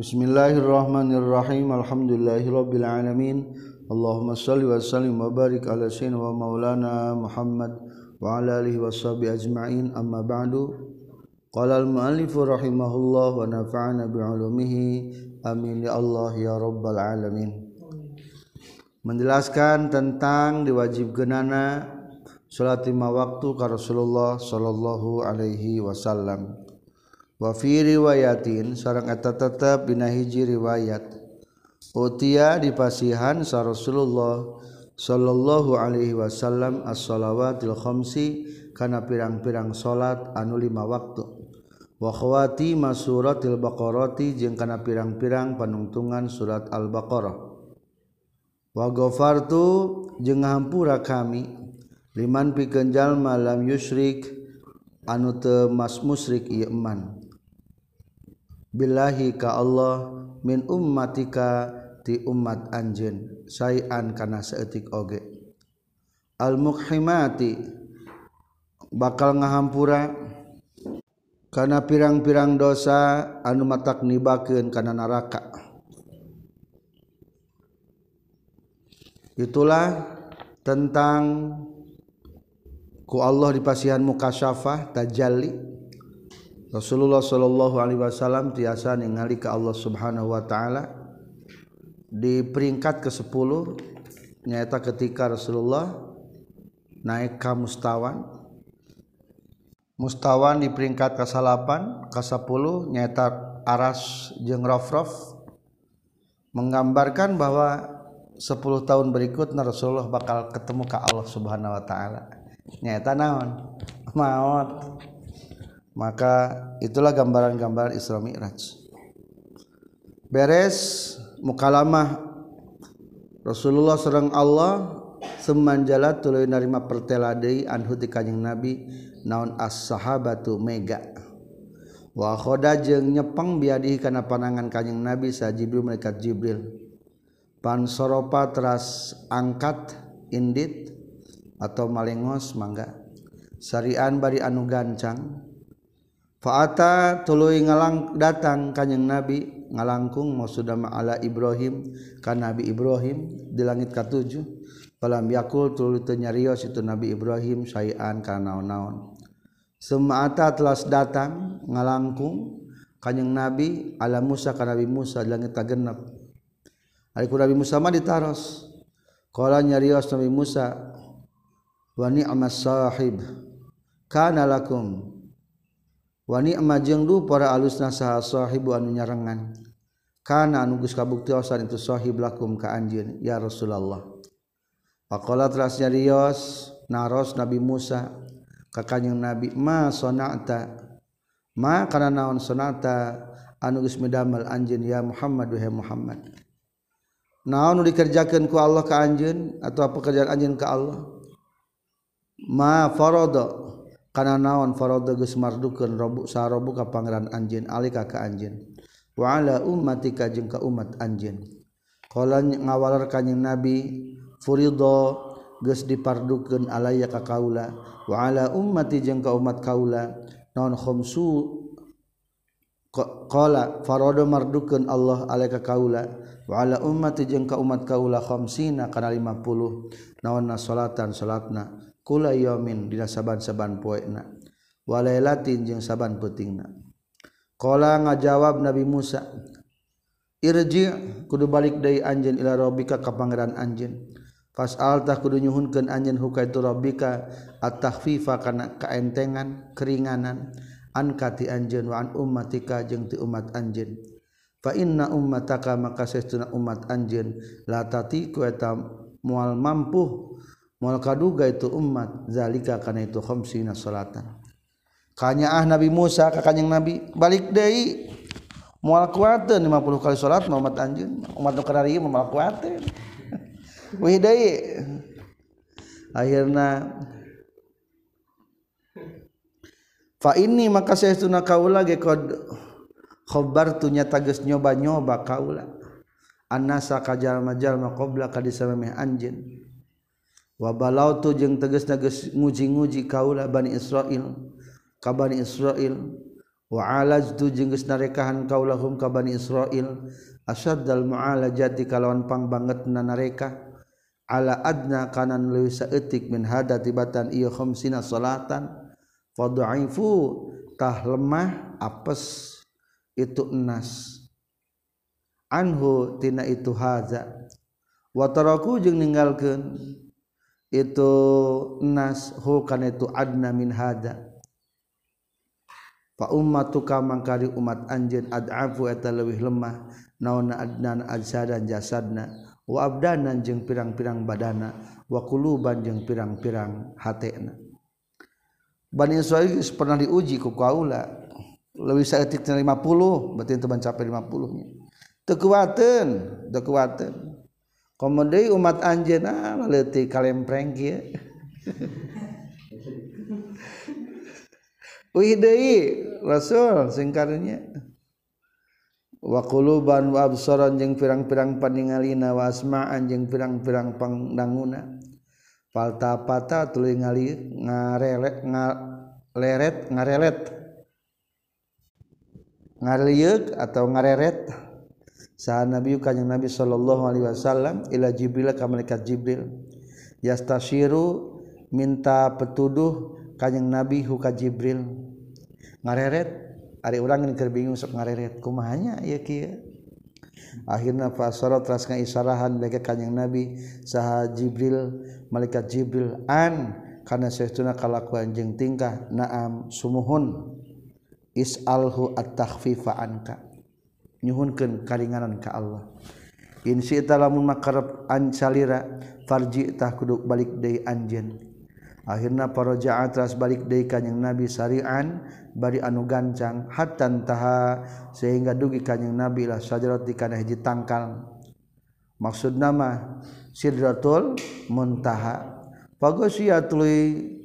Bismillahirrahmanirrahim. Alhamdulillahirabbil alamin. Allahumma shalli wa sallim wa barik ala sayyidina wa maulana Muhammad wa ala alihi washabi ajma'in. Amma ba'du. Qala al muallif rahimahullah wa nafa'ana bi ulumihi amin. Ya Allah ya rabbal alamin. Menjelaskan tentang diwajibkeunana salat lima waktu ka Rasulullah sallallahu alaihi wasallam. wafi riwayatin seorang eta tetap bina hiji riwayat. Utia dipasihan sa Rasulullah sallallahu alaihi wasallam as-salawatil khamsi kana pirang-pirang salat anu lima waktu. Wa khawati masuratil baqarati jeung kana pirang-pirang panungtungan surat al-baqarah. Wa ghafartu jeung ngahampura kami liman pikeun jalma lam yusyrik anu teu mas musyrik ieu iman Billahi ka Allah min ummatika ti umat anjeun sayan kana seetik oge. Al mukhimati bakal ngahampura kana pirang-pirang dosa anu matak nibakeun kana neraka. Itulah tentang ku Allah dipasihan mukasyafah tajalli Rasulullah Shallallahu Alaihi Wasallam tiasa ningali ke Allah Subhanahu Wa Ta'ala. Di peringkat ke-10 nyata ketika Rasulullah naik ke mustawan. Mustawan di peringkat ke-8 ke-10 nyata aras jeung rafraf menggambarkan bahwa 10 tahun berikutnya Rasulullah bakal ketemu ke Allah Subhanahu wa taala. Nyata naon? Maut maka itulah gambaran-gambaran Isra Mi'raj. Beres mukalamah. Rasulullah serang Allah semanjala tuluy narima pertela deui anhu ti kanjing Nabi naon as-sahabatu mega. Wa khoda jeung nyepeng biadihi kana panangan kanjing Nabi sa Jibril malaikat Jibril. Pan soropa teras angkat indit atau malengos mangga. Sarian bari anu gancang Faata tulu ngalang datang kanyeng nabi ngalangkung mau sudah maala Ibrahim kan nabi Ibrahim di langit katujuh. Palam yakul tulu nyarios itu nabi Ibrahim sayan karena naon-naon. Semata telah datang ngalangkung kanyeng nabi ala Musa kan nabi Musa di langit tagenap Aliku nabi Musa mah ditaros. Kala nyarios nabi Musa wa ni'mas sahib kana lakum Wani emajeng du para alusna saha sahibu anu nyarengan. Kana anu geus kabuktiasan itu sahib lakum ka anjeun ya Rasulullah. Faqala teras nyarios naros Nabi Musa ka kanjing Nabi ma sonata ma kana naon sonata anu geus medamel anjeun ya Muhammad wahai Muhammad. Naon dikerjakeun ku Allah ka anjeun atau pekerjaan anjeun ka Allah? Ma farada kana naon farada geus mardukeun robu sarobu ka pangeran anjeun alika ka anjeun. Wa ala ummatika jeung ka umat anjeun. Qala ngawalar kanjing nabi furido geus dipardukeun alaya ka kaula. Wa ala ummati jeung ka umat kaula. Naon khamsu qala farada mardukeun Allah alaika kaula. Wa ala ummati jeung ka umat kaula khamsina kana 50 naonna salatan salatna. kula yomin dina saban-saban poena. Walailatin jeung saban peutingna. Qala ngajawab nabi Musa irji kudu balik deui anjeun ila rabbika ka pangeran anjeun. Fasal tah kudu nyuhunkeun anjeun hukaitu rabbika at-takhfifa kana kaentengan keringanan an kati anjeun wa an ummatika jeung ti umat anjeun. Fa inna ummataka maka sesuna umat anjeun la tati ku eta moal mampuh Mol kaduga itu umat zalika karena itu khamsina salatan. Kanya ah Nabi Musa ka kanjing Nabi balik deui moal kuateun 50 kali salat umat anjeun umat nu kana ieu moal kuateun. Wih deui. Akhirna Fa ini maka saestuna kaula ge kod khobar tu nyata geus nyoba-nyoba kaula. Annasa kajalma-jalma qabla kadisa meh anjeun wabalau tu jeung teges teges nguji-nguji kaula Bani Israel ka Bani Israil wa alajtu jeung geus narekahan kaula hum ka Bani Israil asyaddal mu'alajati kalawan pangbangetna nareka. Ala adna kanan leuwih saeutik min hada tibatan ieu khamsina salatan. Fadhaifu tah lemah apes itu enas. Anhu tina itu haza. Wa taraku jeung ninggalkeun. itu nas hu kana itu adna min hada. Fa ummatuka mangkari umat anjeun ad'afu eta leuwih lemah naonna adnan ajsadan jasadna wa abdanan jeung pirang-pirang badana wa quluban jeung pirang-pirang hatena. Bani Israil pernah diuji ku kaula leuwih saeutik 50 berarti teu mencapai 50 nya. Teu kuateun teu kuateun komode umat anjena ah, leutik kalempreng kieu. Wih deui Rasul singkarnya wa quluban wa absaran jeung pirang-pirang paningalina wa asma'an jeung pirang-pirang pangdanguna. Falta pata tuluy ngali ngarelet ngaleret ngarelet ngariuk atau ngareret. saat Nabi kanyang Nabi Shallallahu Alaihi Wasallam ila Jibril ke malaikat Jibril. Yastashiru minta petuduh kanyang Nabi huka Jibril. Ngareret ari orang yang kerbingung sok ngareret. Kumahanya ya kia. Akhirnya fasara teraskan isarahan mereka kanyang Nabi saha Jibril malaikat Jibril an karena sesuatu kalakuan jeng tingkah naam sumuhun. Is'alhu at-takhfifa anka. nyhunkan karinganan ka Allah. Insita lamun makarep ancalira farjitah kuduk balik day anjen akhirnya paroja atras balik day kanyang nabi sarian bari anu gancang hatan taha sehingga dugi kanyang nabi lah sajarat di kana hiji tangkal. Maksud nama sidratul muntaha. Pagosiatului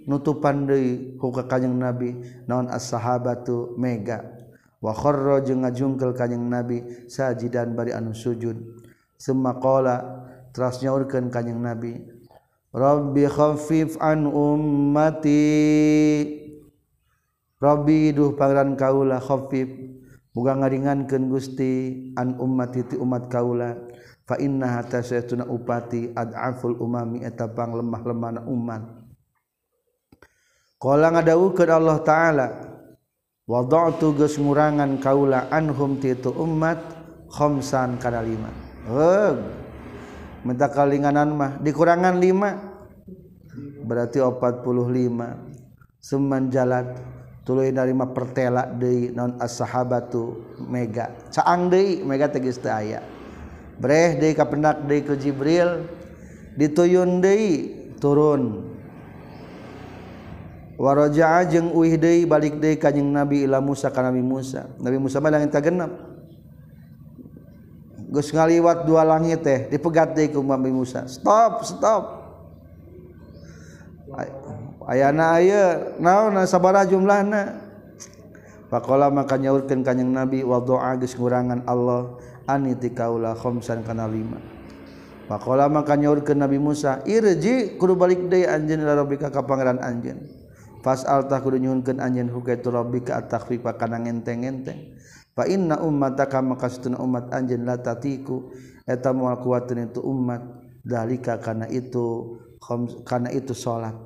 nutupan deui ku kanyang nabi naon as-sahabatu mega. wakhorro jeung ngajungkel kanyeng nabi sajidan bari anu sujud. Semua kola teras nyaurkan kanyeng nabi Rabbi khafif an ummati. Rabbi duh pangeran kaula khafif muga ngaringankeun Gusti an ummati ti umat kaula fa inna hatta saytuna upati ad'aful umami eta pang lemah-lemahna umat. Qala ngadawukeun Allah taala wada'tu geus ngurangan kaula anhum ti itu umat khamsan kana lima. Heug minta kalinganan mah dikurangan lima. Berarti 45 seman jalan. Narima pertelak de non as sahabatu Mega. Caang Mega tegis aya. Bre ka penak de ke Jibril. Dituyun turun waraja jeung uhideui balik deui ka jeung Nabi ila Musa ka Nabi Musa. Nabi Musa mah langit genep. Geus ngaliwat dua langit teh dipegat deui ku Nabi Musa. Stop stop. Ayana ayeuna naon sabaraha jumlahna? Faqala maka nyaurkeun ka kanjeng Nabi wa doa geus ngurangan Allah aniti kaula khamsan kana lima. Faqala maka nyaurkeun Nabi Musa irji kudu balik deui anjeun ila rabbika ka pangeran anjeun. fasal fasalta kudu nyuhunkeun anjeun hukaitu rabbika at-takhfifa kana ngenteng-ngenteng. Fa inna ummataka maka satuna umat anjeun la tatiku. Eta moal kuatun itu umat dalika kana itu kana itu salat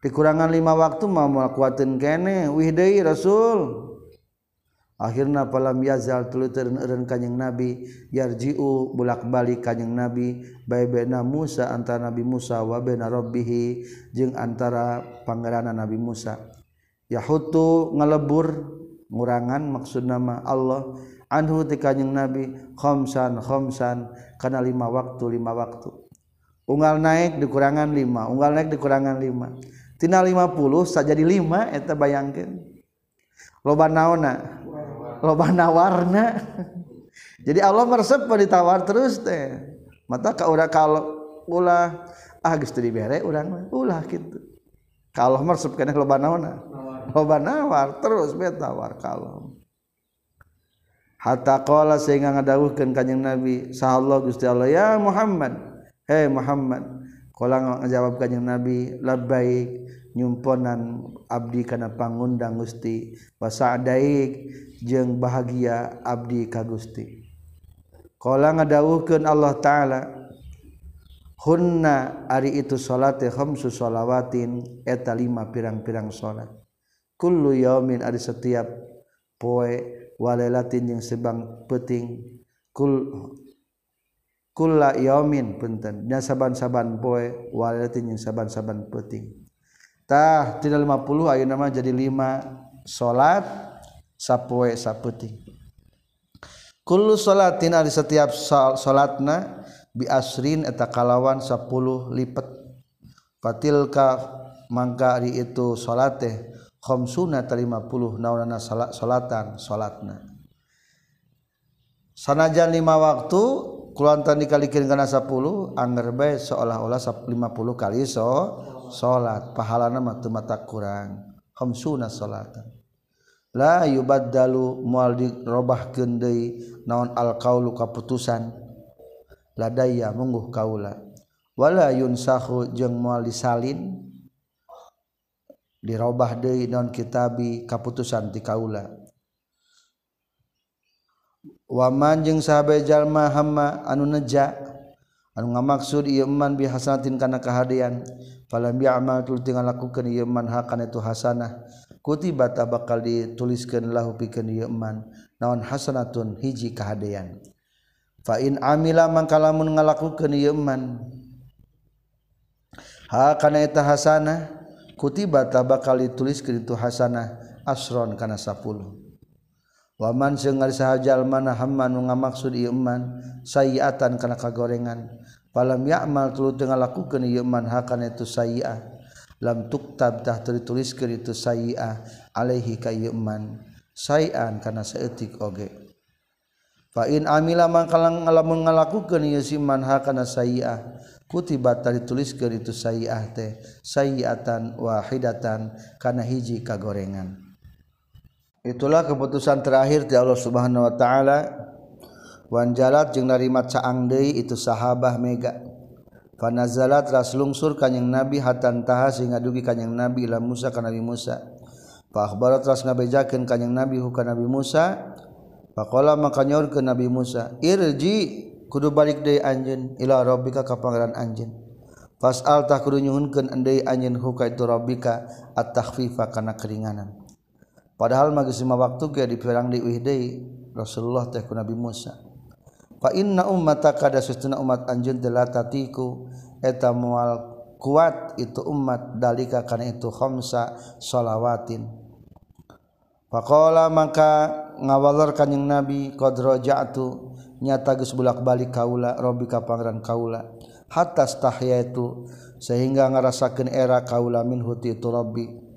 dikurangan lima waktu mah moal kuatun kene. Wih deui rasul. akhirnya palam yazal tuluturun eureun kanjing nabi yarji'u bulak-balik kanjing nabi baibena Musa antara nabi Musa wa bena rabbih jeung antara pangeranna nabi Musa. Yahutu ngalebur ngurangan maksud nama Allah anhu ti kanjing nabi khamsan khamsan kana lima waktu lima waktu. Unggal naik dikurangan lima unggal naik dikurangan lima. Tina lima puluh saja di lima eta bayangkeun. Loba naona lobana warna jadi Allah meresep ditawar terus teh. Mata kau udah kalau ulah ah geus teu dibere urang ulah gitu kalau meresep kana loba naonna loba nawar terus be tawar kalau hatta qala sehingga ngadawuhkeun kanjeng Nabi sahallahu Gusti Allah ya Muhammad. Hei Muhammad qala ngajawab kanjeng Nabi labbaik nyumponan Abdi karena pangundang Gusti. Bahasa adaik jeung bahagia Abdi ka Gusti. Kalau ngadawuhkeun Allah taala Hunna ari itu salate khamsu shalawatin eta lima pirang-pirang salat. Kullu yaumin ari setiap poe walailatin yang sebang peting kul kulla yaumin punten. Nya saban-saban poe walailatin yang saban-saban peting tah tidak 50 ayeuna mah jadi 5 salat sapoe sapeuting kullu salatin ari setiap salatna bi asrin eta kalawan 10 lipat fatilka mangka ari itu salat teh khamsuna 50 naonana salat salatan salatna sanajan 5 waktu kulantan dikalikin kana 10 anggar bae seolah-olah 50 kali so salat pahala nama teu mata kurang. Khamsuna salatan. La yubaddalu moal dirobahkeun deui naon alqaulu kaputusan ladaya mungguh kaula. Wala yunsahu jeung moal disalin dirobah deui naon kitabi kaputusan ti kaula. Waman jeung sahabat jalma hamma anu neja anu ngamaksud ieu iman bi hasanatin kana kahadian. Falam ya'mal tul tinggal lakukeun ieu iman hakan itu hasanah. Kutiba bakal dituliskeun lahu pikeun ieu iman naon hasanatun hiji kahadian. Fa in amila mangka lamun ngalakukeun ieu iman ha kana eta hasanah? Kutiba bakal dituliskeun itu hasanah. Asron kana 10 waman sengar sahajal mana hamman nu ngamaksud ieu man sayiatan kana kagorengan. Palam ya'mal tuluy teu ngalakukeun ieu iman hakana itu sayiah. Lam tuktab tah teu dituliskeun itu sayiah alaihi ka ieu man sayan kana saeutik oge. Fa in amila mangkalang lamun ngalakukeun ieu si man hakana sayiah. Kutiba tah dituliskeun itu sayiah teh sayiatan wahidatan kana hiji kagorengan. itulah keputusan terakhir di Allah Subhanahu wa taala. Wanjalat jeung narima caang deui itu sahabah mega. Fanazalat ras lungsur kanjing nabi hatan taha sehingga dugi kanjing nabi ila Musa ka Nabi Musa. Fa akhbarat ras ngabejakeun kanjing nabi hu ka Nabi Musa. Faqala maka nyaur ke Nabi Musa irji kudu balik deui anjeun ila rabbika ka pangeran anjeun. Fasal tah kudu nyuhunkeun deui anjeun hu itu rabbika at-takhfifa kana keringanan. Padahal magis lima waktu ge dipirang di uhdei Rasulullah teh ku Nabi Musa. Fa inna ummataka kada sustuna umat anjeun telah tatiku eta moal kuat itu umat dalika kana itu khamsa salawatin. Faqala maka ngawalor kanjing Nabi qad raja'tu nyata geus bulak-balik kaula rabbika pangeran kaula hatta stahyaitu sehingga ngarasakeun era kaula min huti itu rabbi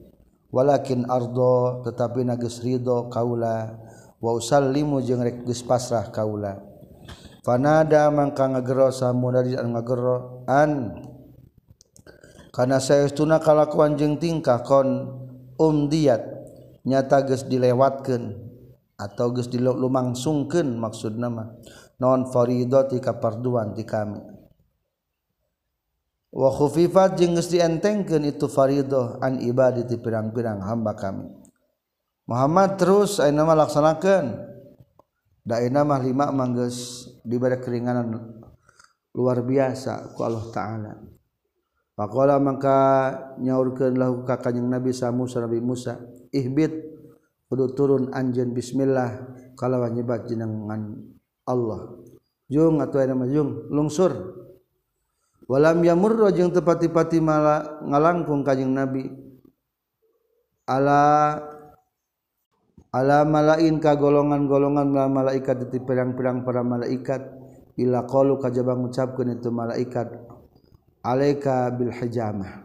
walakin Ardo tetapi nages Ridho Kaula. Wa usallimu jeung rek geus pasrah kaula. Fanada mangka ngagero samunadi an ngagero an kana saestuna kalakuan jeung tingkah kon umdiat nyata geus dilewatkeun atau geus dilumangsungkeun maksudna mah. Non faridati kaparduan ti kami. wa khufifat jeung geus dientengkeun itu faridah an ibadati pirang-pirang hamba kami. Muhammad terus ayeuna mah laksanakeun. Da ayeuna mah lima manggeus diberi keringanan luar biasa ku Allah taala. Pakola maka nyaurkeun lahu ka kanjeng Nabi sa Musa Nabi Musa ihbit kudu turun anjeun bismillah kalawan nyebat jenengan Allah. Jung atuh ayeuna mah jung lungsur. walam yamurro jeung tepati-pati mala ngalangkung kanjing nabi. Ala ala malain ka golongan-golongan mala malaikat di pirang-pirang para malaikat. Ila qalu kajaba ngucapkeun itu malaikat alaika bil hijamah.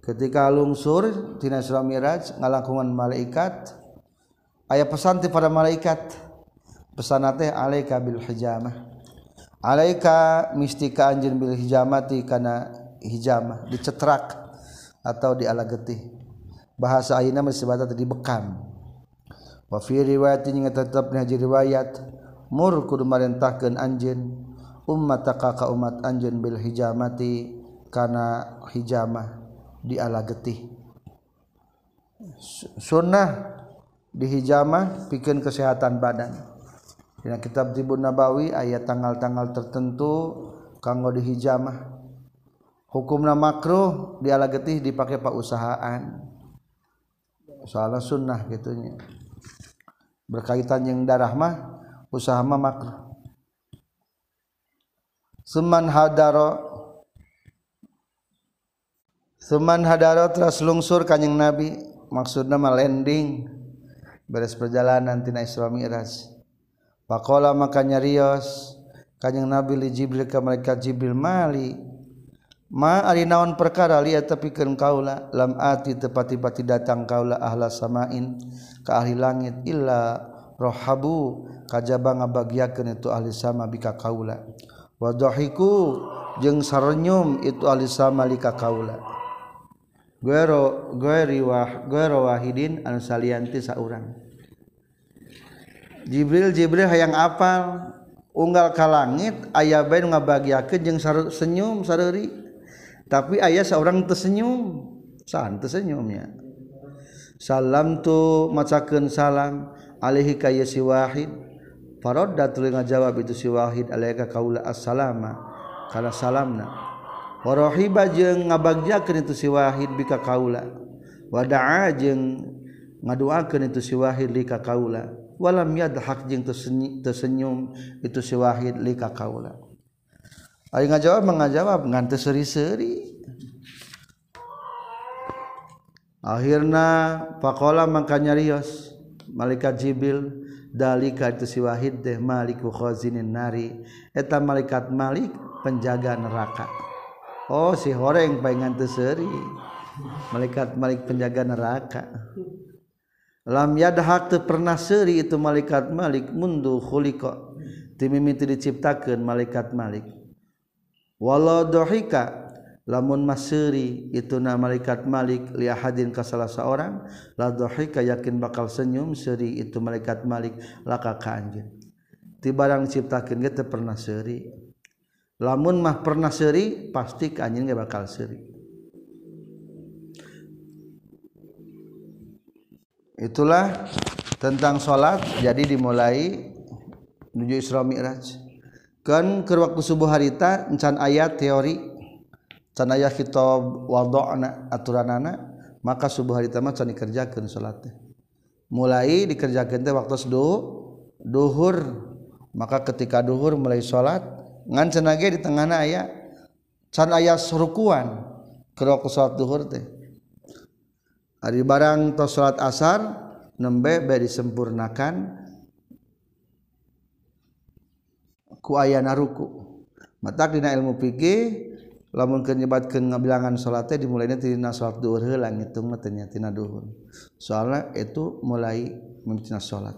Ketika lungsur tina surah miraj ngalangkungan malaikat aya pesan ti para malaikat pesan teh alaika bil hijamah. Alaika mistika anjin bil hijamati kana hijamah dicetrak atau di ala getih. Bahasa ayeuna disebut tadi bekam. Wa fi riwayatin yang tetap haji riwayat mur kudu marentahkeun anjeun ka umat anjeun bil hijamati kana hijamah di ala getih sunnah dihijamah bikin kesehatan badan Dina kitab Tibun Nabawi ayat tanggal-tanggal tertentu kanggo dihijamah. Hukumna makruh dia getih dipakai pak usahaan. Soalnya sunnah gitunya. Berkaitan yang darah mah usaha mah makruh. Seman hadaro Seman hadaro teras lungsur kanyang Nabi maksudnya mah landing beres perjalanan tina Isra Mi'raj Pakola makanya Rios kanyang Nabi li Jibril ka mereka Jibril mali ma ari naon perkara lihat tepikeun kaula lam ati tepati-pati datang kaula ahla samain ka ahli langit illa rohabu kajaba ngabagiakeun itu ahli sama bika kaula wa dhahiku jeung sarenyum itu ahli sama lika kaula guero gueri wah guero wahidin anu salianti saurang. Jibril Jibril hayang apal unggal ka langit ayah bayi ngabagiakeun jeung senyum sareuri tapi ayah seorang tersenyum san tersenyumnya salam tu macakeun salam alaihi ka si wahid. Faradda tuluy ngajawab itu si wahid alaika kaula assalama. Kala salamna. Warahiba jeung ngabagiakeun itu si wahid bika kaula. Wadaa jeung ngaduakeun itu si wahid lika kaula. Walam yadhak jeung tersenyum itu si wahid lika kaula Ari ngajawab mengajawab ngan teu seri-seri. Akhirna faqala mangka nyarios malaikat Jibril dalika itu si wahid teh maliku khazinin nari eta malaikat malik penjaga neraka. Oh si horeng paingan teu seri. Malaikat malik penjaga neraka. lam yadhak teu pernah seuri itu malaikat Malik mundu khuliqa. Timimiti diciptakeun malaikat Malik. Walau dohika lamun maseri itu na malaikat Malik li ahadin ka salah seorang la dohika yakin bakal senyum seuri itu malaikat Malik laka ka anjeun. Ti barang ciptakeun ge teu pernah seuri. Lamun mah pernah seuri pasti ka anjeun ge bakal seuri. itulah tentang salat jadi dimulai menuju Isra Mi'raj. Kan ke waktu subuh harita encan ayat teori. Can ayat kitab wada'na aturanana. Maka subuh harita mah can dikerjakeun salatnya mulai dikerjakan teh waktu seduh duhur. Maka ketika duhur mulai salat ngan cenage di tengahna aya can aya rukuan. Ke waktu salat duhur teh. Ari barang tos salat asar nembe be disempurnakan ku ayana ruku. Mata dina ilmu fikih lamun keur nyebatkeun ngabilangan salat teh dimulainya tina salat duhur heula ngitungna teh tina duhur. Soalna itu mulai mimitina salat.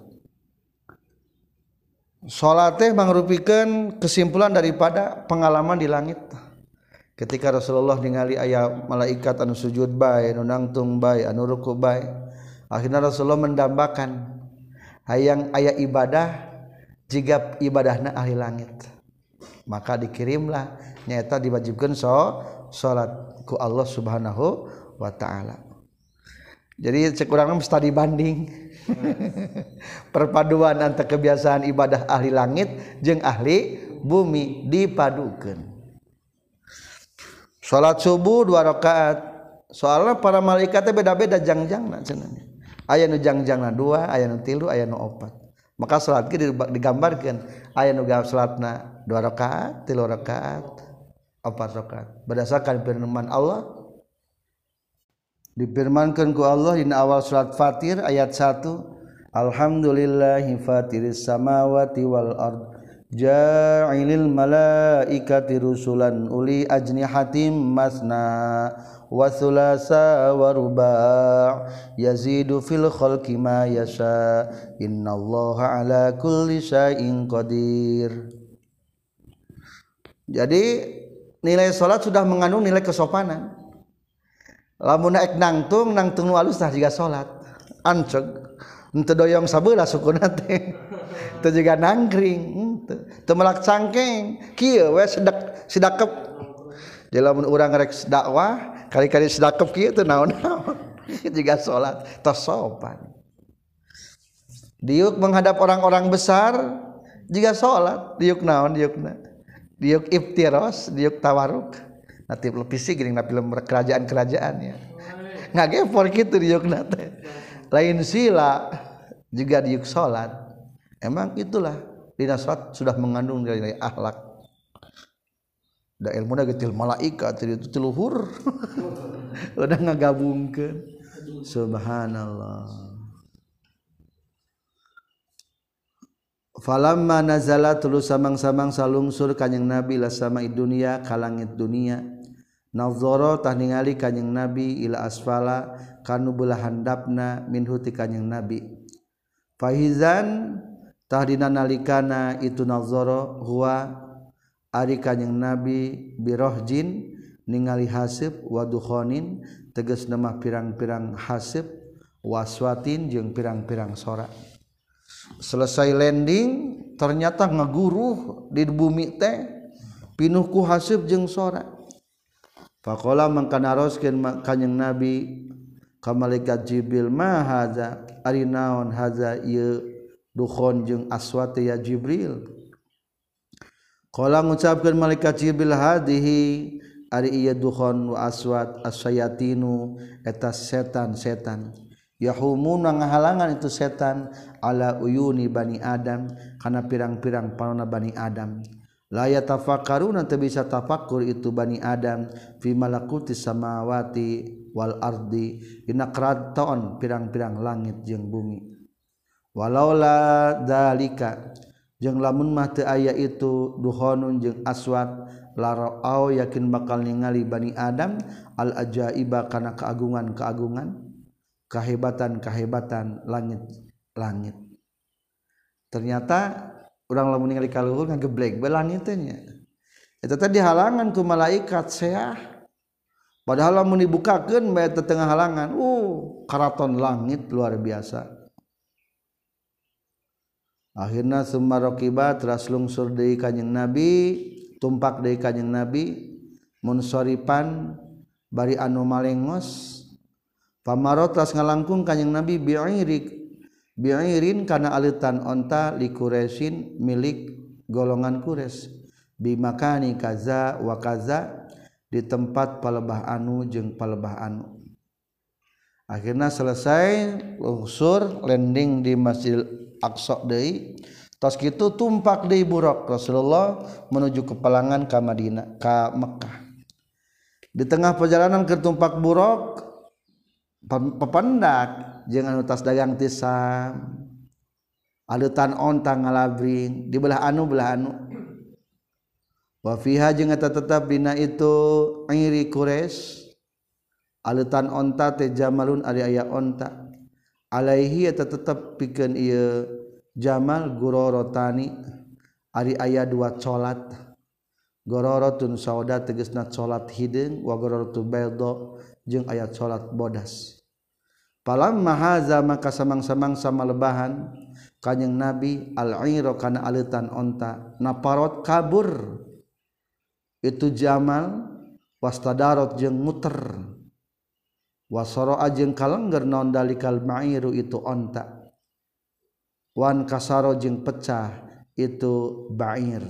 Salat teh mangrupikeun kesimpulan daripada pengalaman di langit. ketika Rasulullah ningali ayah malaikat anu sujud baik anu nangtung baik anu ruku baik akhirnya Rasulullah mendambakan hayang ayah ibadah jika ibadahna ahli langit. Maka dikirimlah nyata diwajibkan so salat ku Allah Subhanahu wa taala. Jadi sekurangnya mesti dibanding perpaduan antara kebiasaan ibadah ahli langit jeung ahli bumi dipadukan salat subuh dua rakaat. Soalnya para malaikatnya beda-beda jangjang cenanya aya nu jangjangna dua aya nu tilu aya nu opat. Maka salat digambarkan aya nu salatna dua rakaat tilu rakaat empat rakaat. Berdasarkan firman Allah difirmankan ku Allah di awal surat Fatir ayat 1 Alhamdulillahi fatiris samawati wal ard ja'ilil malaikati rusulan uli ajnihatim masna wasulasa waruba yazidu fil khalqi ma yasha. Innallaha ala kulli syai'in qadir. Jadi nilai salat sudah mengandung nilai kesopanan. Lamun ek nangtung nangtung nu alus tah jiga salat anceg henteu doyong sabeula sukuna teh. Teu jiga nangkring teu melak cangkeng. Kieu we sedak sidakep jadi lamun urang rek dakwah kali-kali sedekap kieu teu naon jika salat tos sopan. Diuk menghadap orang-orang besar jika salat diuk naon diukna diuk iftiros diuk tawaruk. Nanti sih gini film kerajaan-kerajaan ya. Nggak gepor gitu diuk nate lain sila juga diuk salat emang itulah dina salat sudah mengandung dari akhlak. Da ilmu na getil malaikat itu tiluhur udah ngagabungkeun. Subhanallah. Falamma nazala tulu samang-samang salungsur kanjing nabi la sama dunia ka langit dunia. Nazara tah ningali kanjing nabi ila asfala kanu belah handapna minhu ti kanjing nabi. Fahizan tahdina nalikana itu nazara huwa ari kanjing nabi birohjin ningali hasib waduhonin tegas nama pirang-pirang hasib waswatin jeung pirang-pirang sora. Selesai landing ternyata ngeguruh di bumi teh pinuhku hasib jeung sora. Faqala mangkanaroskeun kanjing nabi ka malaikat jibril ma haza ari naon haza ieu dukhon jeung aswati ya Jibril. Qala ngucapkeun malaikat Jibril hadihi ari ieu dukhon wa aswat asayatinu eta setan-setan. Yahumuna ngahalangan itu setan ala uyuni bani Adam karena pirang-pirang panona bani Adam. La yatafakkaruna nanti bisa tafakkur itu bani Adam fi malakuti samawati wal ardi. Dina keraton pirang-pirang langit jeung bumi. Walaula dalika lamun mate aya itu duhonun jeung aswad laro yakin bakal ningali Bani Adam al-ajaiba kana keagungan-keagungan kehebatan-kehebatan langit-langit ternyata orang lamun ningali kaluhur ngageblek belangitnya itu tadi halangan ku malaikat seah. Padahal lamun dibukakeun bae tengah halangan uh karaton langit luar biasa akhirnya semarokibat teras lungsur dari kanyeng nabi tumpak dari kanyeng nabi munsoripan bari anu malengos. Pamarot teras ngalangkung kanyeng nabi bi'irik bi'irin karena alitan onta likuresin milik golongan kures bimakani kaza wa kaza di tempat palebah anu jeung palebah anu. Akhirnya selesai lungsur landing di masjid diaksok deui tos kitu tumpak deui buruk. Rasulullah menuju ke pelangan ka Madinah ka Mekah di tengah perjalanan ke tumpak buruk pependak jangan utas dagang tisam alutan ontang ngalabring di belah anu belah anu. Wa fiha jeung eta tetep dina itu iri kures alutan onta teh jamalun ari aya onta Alaihi eta tetep pikeun ieu Jamal gurorotani Ari aya dua colat. Gororotun sauda tegesna colat hideung Wa gororotu beldo jeung aya colat bodas. Palam mahaza maka samang-samang sama lebahan Kanyang Nabi Al-Iro kana alitan onta Naparot kabur. Itu Jamal Wastadarot jeung muter. Wasoro ajeng kalengger non dalikal ma'iru itu onta. Wan kasaro jeng pecah itu ba'ir.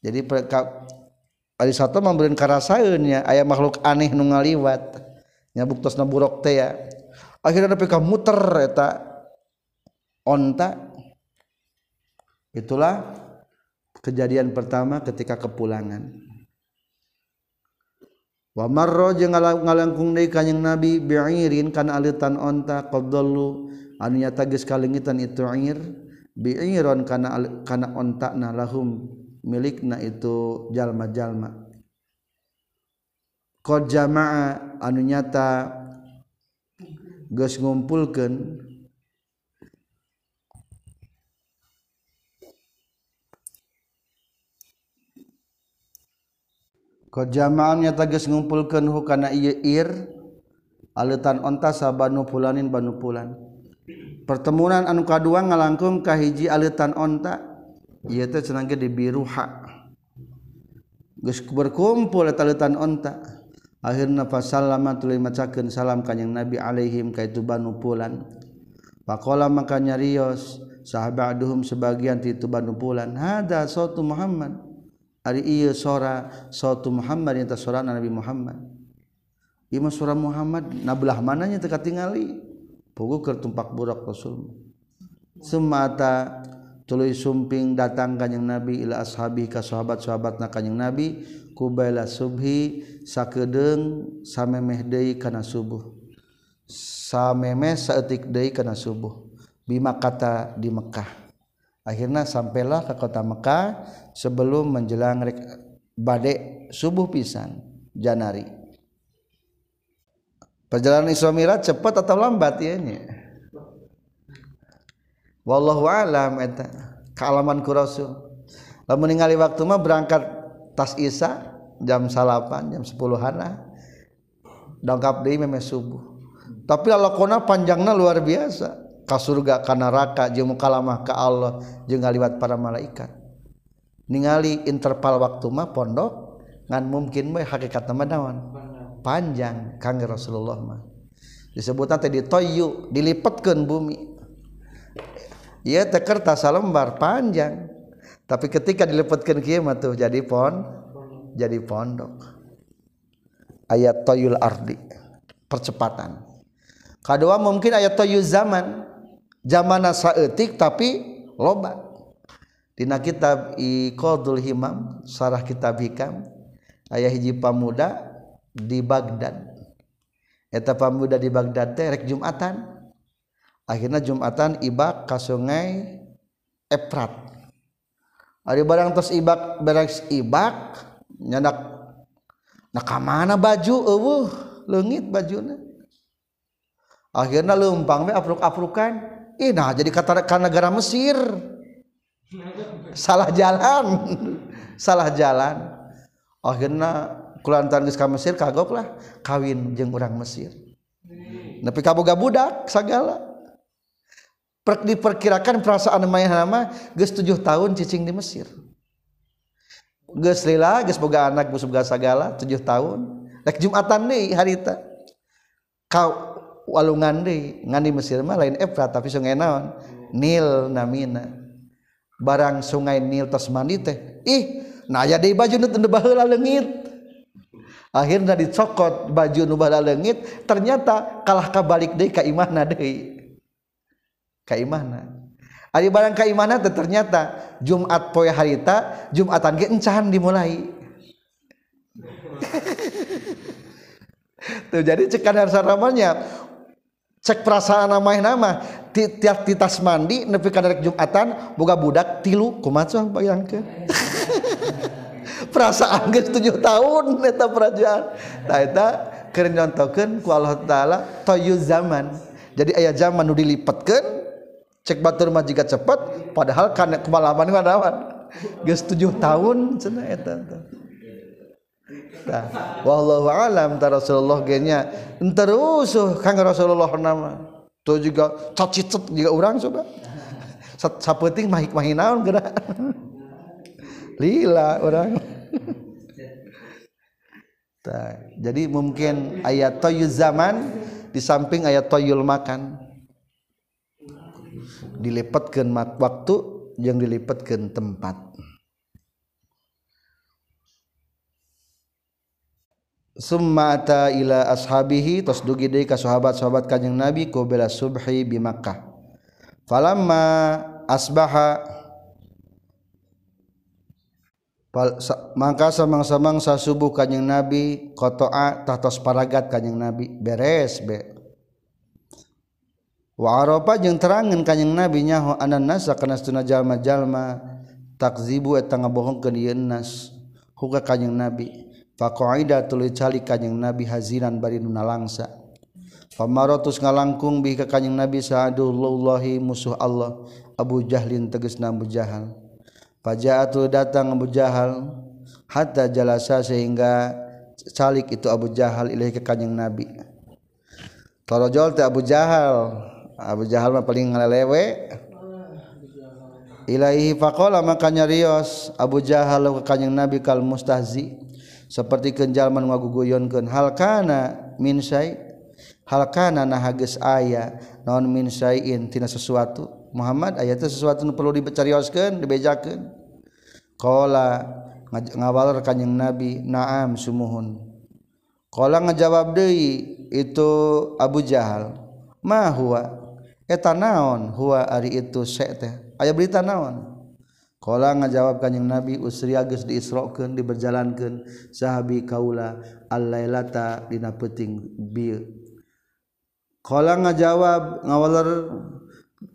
Jadi Ali satu memberikan karasaun ya ayah makhluk aneh nu ngaliwat. Nyabuk tos buruk teh ya. Akhirnya nepika muter eta onta. Itulah kejadian pertama ketika kepulangan wamarro jeung ngalangkung dari kanyang nabi biirin kana alitan onta anu nyata geus kalingitan itu ir biiron kana kana ontak na lahum milikna itu jalma-jalma. Qad jamaa anu nyata geus ngumpulkeun jamaannya tages ngumpulkan hukana ir alitan onta sabanu pulanin banu pulan. Pertemuan anu kadua ngalangkung kahiji alitan onta ieu teh cenah di biruha geus berkumpul eta alitan onta akhirnya lama tulimacakeun salam kanyang Nabi alaihim ka itu Banu Pulan. Pakola makanya Rios sahabat duhum sebagian ti itu Banu Pulan hada sautu Muhammad ari ieu sora sautu Muhammad yang tasora Nabi Muhammad. Ima surah Muhammad nabelah mananya teka tingali? Pugu kertumpak burak Rasul. Semata tuluy sumping datang kanjing Nabi ila ashabi ka sahabat-sahabat na kanjing Nabi kubaila subhi sakedeung samemeh deui kana subuh. Samemeh saeutik deui kana subuh. Bima kata di Mekah. Akhirnya sampailah ke kota Mekah sebelum menjelang bade subuh pisan Janari perjalanan Isra Mi'raj cepat atau lambat ya nya wallahu alam eta kaalaman ku rasul lamun ningali waktu mah berangkat tas Isa jam salapan jam sepuluh hana dongkap deui meme subuh. Tapi lalakona panjangna luar biasa ka surga ka neraka jeung mukalamah ka Allah jeung ngaliwat para malaikat. Ningali interval waktu mah pondok ngan mungkin mah hakikat nama naon? Panjang kangge Rasulullah mah. Disebutna teh ditoyu dilipatkeun bumi. Ieu teh kertas salembar panjang. Tapi ketika dilipatkeun kieu mah tuh jadi pon jadi pondok. Ayat toyul ardi percepatan. Kedua mungkin ayat toyu zaman. zaman saetik tapi loba. Dina kitab Iqadul Himam sarah kitab hikam ayah hiji pamuda di Baghdad. Eta pamuda di Baghdad teh rek Jumatan. Akhirnya Jumatan ibak ka sungai Efrat. Ari barang tos ibak beres ibak nyandak nah kamana baju eueuh? Leungit bajuna. Akhirnya lumpang we apruk-aprukan. Ih nah jadi kata ka negara Mesir. Salah jalan. Salah jalan. Akhirnya kulantaran geus ka Mesir kagok lah kawin jeung urang Mesir. Tapi kaboga budak sagala diperkirakan perasaan May nama guys 7 tahun ccing di Mesir. Gusla guysmoga anak Buga segala 7 tahun. Jumatan nih harita. Kau walungan deui ngandi Mesir mah lain Efrat tapi sungai naon Nil namina. Barang sungai Nil tos mandi teh ih nah ya deui baju nutun teu baheula akhirnya dicokot baju nu baheula leungit ternyata kalah kabalik deh ka imahna deh ka imahna. Ada barang ka imahna teh ternyata Jumat poe harita Jumatan ge encahan dimulai. Tuh jadi cekan harsa ramalnya cek perasaan namai nama tiap titas mandi nepi kadarek jumatan boga budak tilu kumaca bayangkeun? Perasaan geus 7 tahun eta perajaan. Nah eta keur nyontokeun ku Allah taala toyu zaman. Jadi aya zaman nu dilipetkeun cek batur mah jiga cepet padahal kan kemalaman kemalaman geus 7 tahun cenah eta. Nah, wallahu alam ta Rasulullah genya terus kang Rasulullah nama. Tuh juga cacicet juga orang coba sapeting mah hikmah naon geura lila orang nah, jadi mungkin ayat toyul zaman di samping ayat toyul makan. Dilipatkan waktu yang dilipatkan tempat summa ata ila ashabihi tos dugi deui ka sahabat-sahabat kanjeng Nabi ku bela subhi bi Makkah. Falamma asbaha maka samang-samang subuh kanjeng Nabi kotoa tahtos paragat kanjeng Nabi beres be. Waropa jeung terangan kanyang nabi nyaho anan nasa kana stuna jalma jalma takzibu eta ngabohongkeun ieu nas. Huga kanyang nabi Faqaida tuluy calik kanjing Nabi haziran bari nu nalangsa. Pamarotus ngalangkung bi ka kanjing Nabi sa'adullahi musuh Allah Abu Jahlin tegasna Abu Jahal. Faja'atu datang Abu Jahal hatta jalasa sehingga calik itu Abu Jahal ilahi ka kanjing Nabi. Tarajal teh Abu Jahal. Abu Jahal mah paling ngalelewe. Ilahi faqala makanya rios Abu Jahal ka kanjing Nabi kal mustahzi. seperti kenjallman ngaguguyonkeun halkana min syai? Halkana nah geus aya naon min syai'in? Tina sesuatu. Muhammad aya teh sesuatu nu perlu dibecarioskeun dibejakeun. Qala ngawalor kanjing nabi naam sumuhun. Qala ngajawab deui itu Abu Jahal. Ma huwa? Eta naon? Huwa ari itu syai teh. Aya berita naon? Kala ngajawab kanjing Nabi usri geus diisrokeun diberjalankeun sahabi kaula al-lailata dina peuting bi. Kala ngajawab ngawaler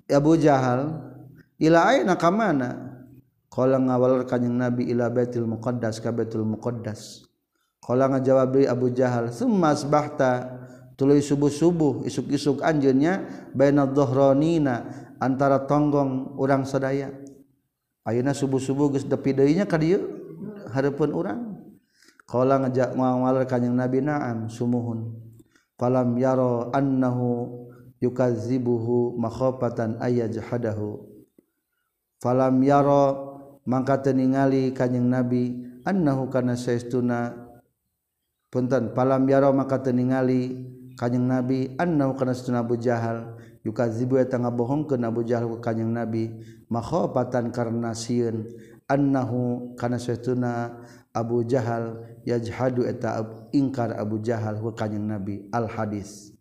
Abu Jahal ila aina ka mana? Kala ngawaler kanjing Nabi ila Baitul Muqaddas ka Baitul Muqaddas. Kala ngajawab Abu Jahal summa asbahta tuluy subuh-subuh isuk-isuk anjeunnya bainadh-dhahranina antara tonggong urang sadaya. Ayeuna subuh-subuh geus depi deuynya ka dieu hareupeun urang. Qala ngajak mawaler kanjing Nabi na'am sumuhun. Falam yaro annahu yukazibuhu makhafatan ayajhadahu. Falam yaro mangka teu ningali kanjing Nabi annahu kana saestuna punten falam yaro maka teu ningali kanjing Nabi annahu kana saestuna Abu Jahal yukazibu eta ngabohongkeun Abu Jahal ka kanjing Nabi makhafatan karena sieun annahu kana satuna Abu Jahal yajhadu eta ingkar Abu Jahal ka kanjing Nabi al hadis.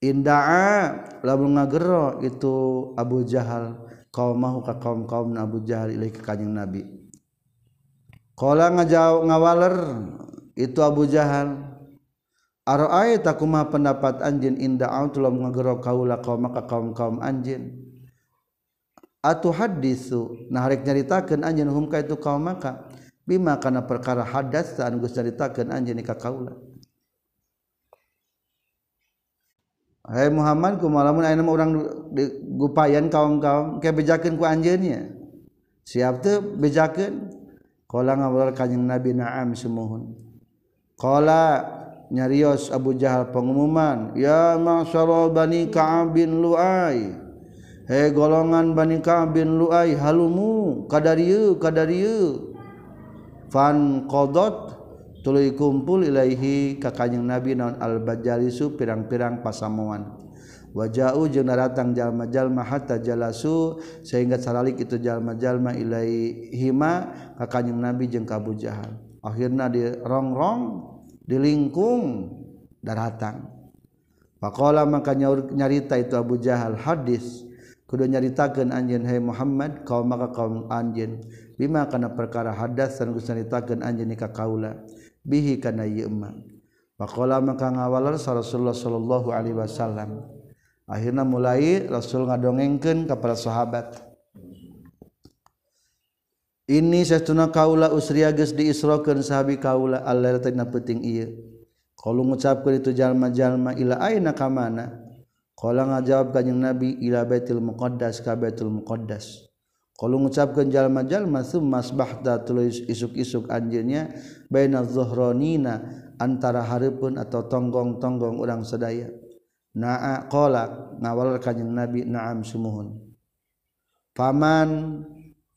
Indaa lamun ngagero itu Abu Jahal kaumahu ka kaum-kaum Abu Jahal ilahi ka kanjing Nabi. Qala ngajaw ngawaler itu Abu Jahal Ara'aita kumaha pendapat anjeun inda autulah ngagero kaula kaum maka kaum-kaum anjeun atuh hadisu nah rek nyaritakeun anjeun hum ka itu kaum maka bima kana perkara hadas anu geus nyaritakeun anjeun ka kaula. Hai Muhammad kumaha lamun aya urang gupayan kaum-kaum ke bejakeun ku anjeunnya siap teu bejakeun? Qala ngawal kanjing Nabi na'am sumuhun. Qala nyarios Abu Jahal pengumuman ya ma'syara bani Ka'ab bin Lu'ai he golongan bani Ka'ab bin Lu'ai halumu kadariu kadariu fan kodot tuluy kumpul ilaihi ka kanjing Nabi naon al bajalisu pirang-pirang pasamuan. Wajau jeng datang jalma-jalma hatta jalasu sehingga salalik itu jalma-jalma ilai hima kakanyang Nabi jeng kabu Abu Jahal. Akhirnya di rongrong -rong, dilingkung darhatang. Pakola maka nyarita itu Abu Jahal hadis kudu nyaritakeun anjeun hai Muhammad kaum maka kaum anjeun. Bima kana perkara hadas dan geus nyaritakeun anjeun ka kaula. Bihi kana ieu mah Pakola maka ngawalar Rasulullah sallallahu alaihi wasallam. Akhirna mulai Rasul ngadongengkeun ka para sahabat. ini satuna kaula usria geus diisrokeun sahabi kaula allailata dina peuting ieu. Kalau ngucapkeun itu jalma-jalma ila aina ka mana kala ngajawab kanjing nabi ila baitul muqaddas ka baitul muqaddas. Kalau ngucapkeun jalma-jalma summa asbahta tulis isuk-isuk anjeunnya baina zuhronina antara hareupeun atau tonggong-tonggong urang sadaya. Naa qala ngawal kanjing nabi na'am sumuhun. Paman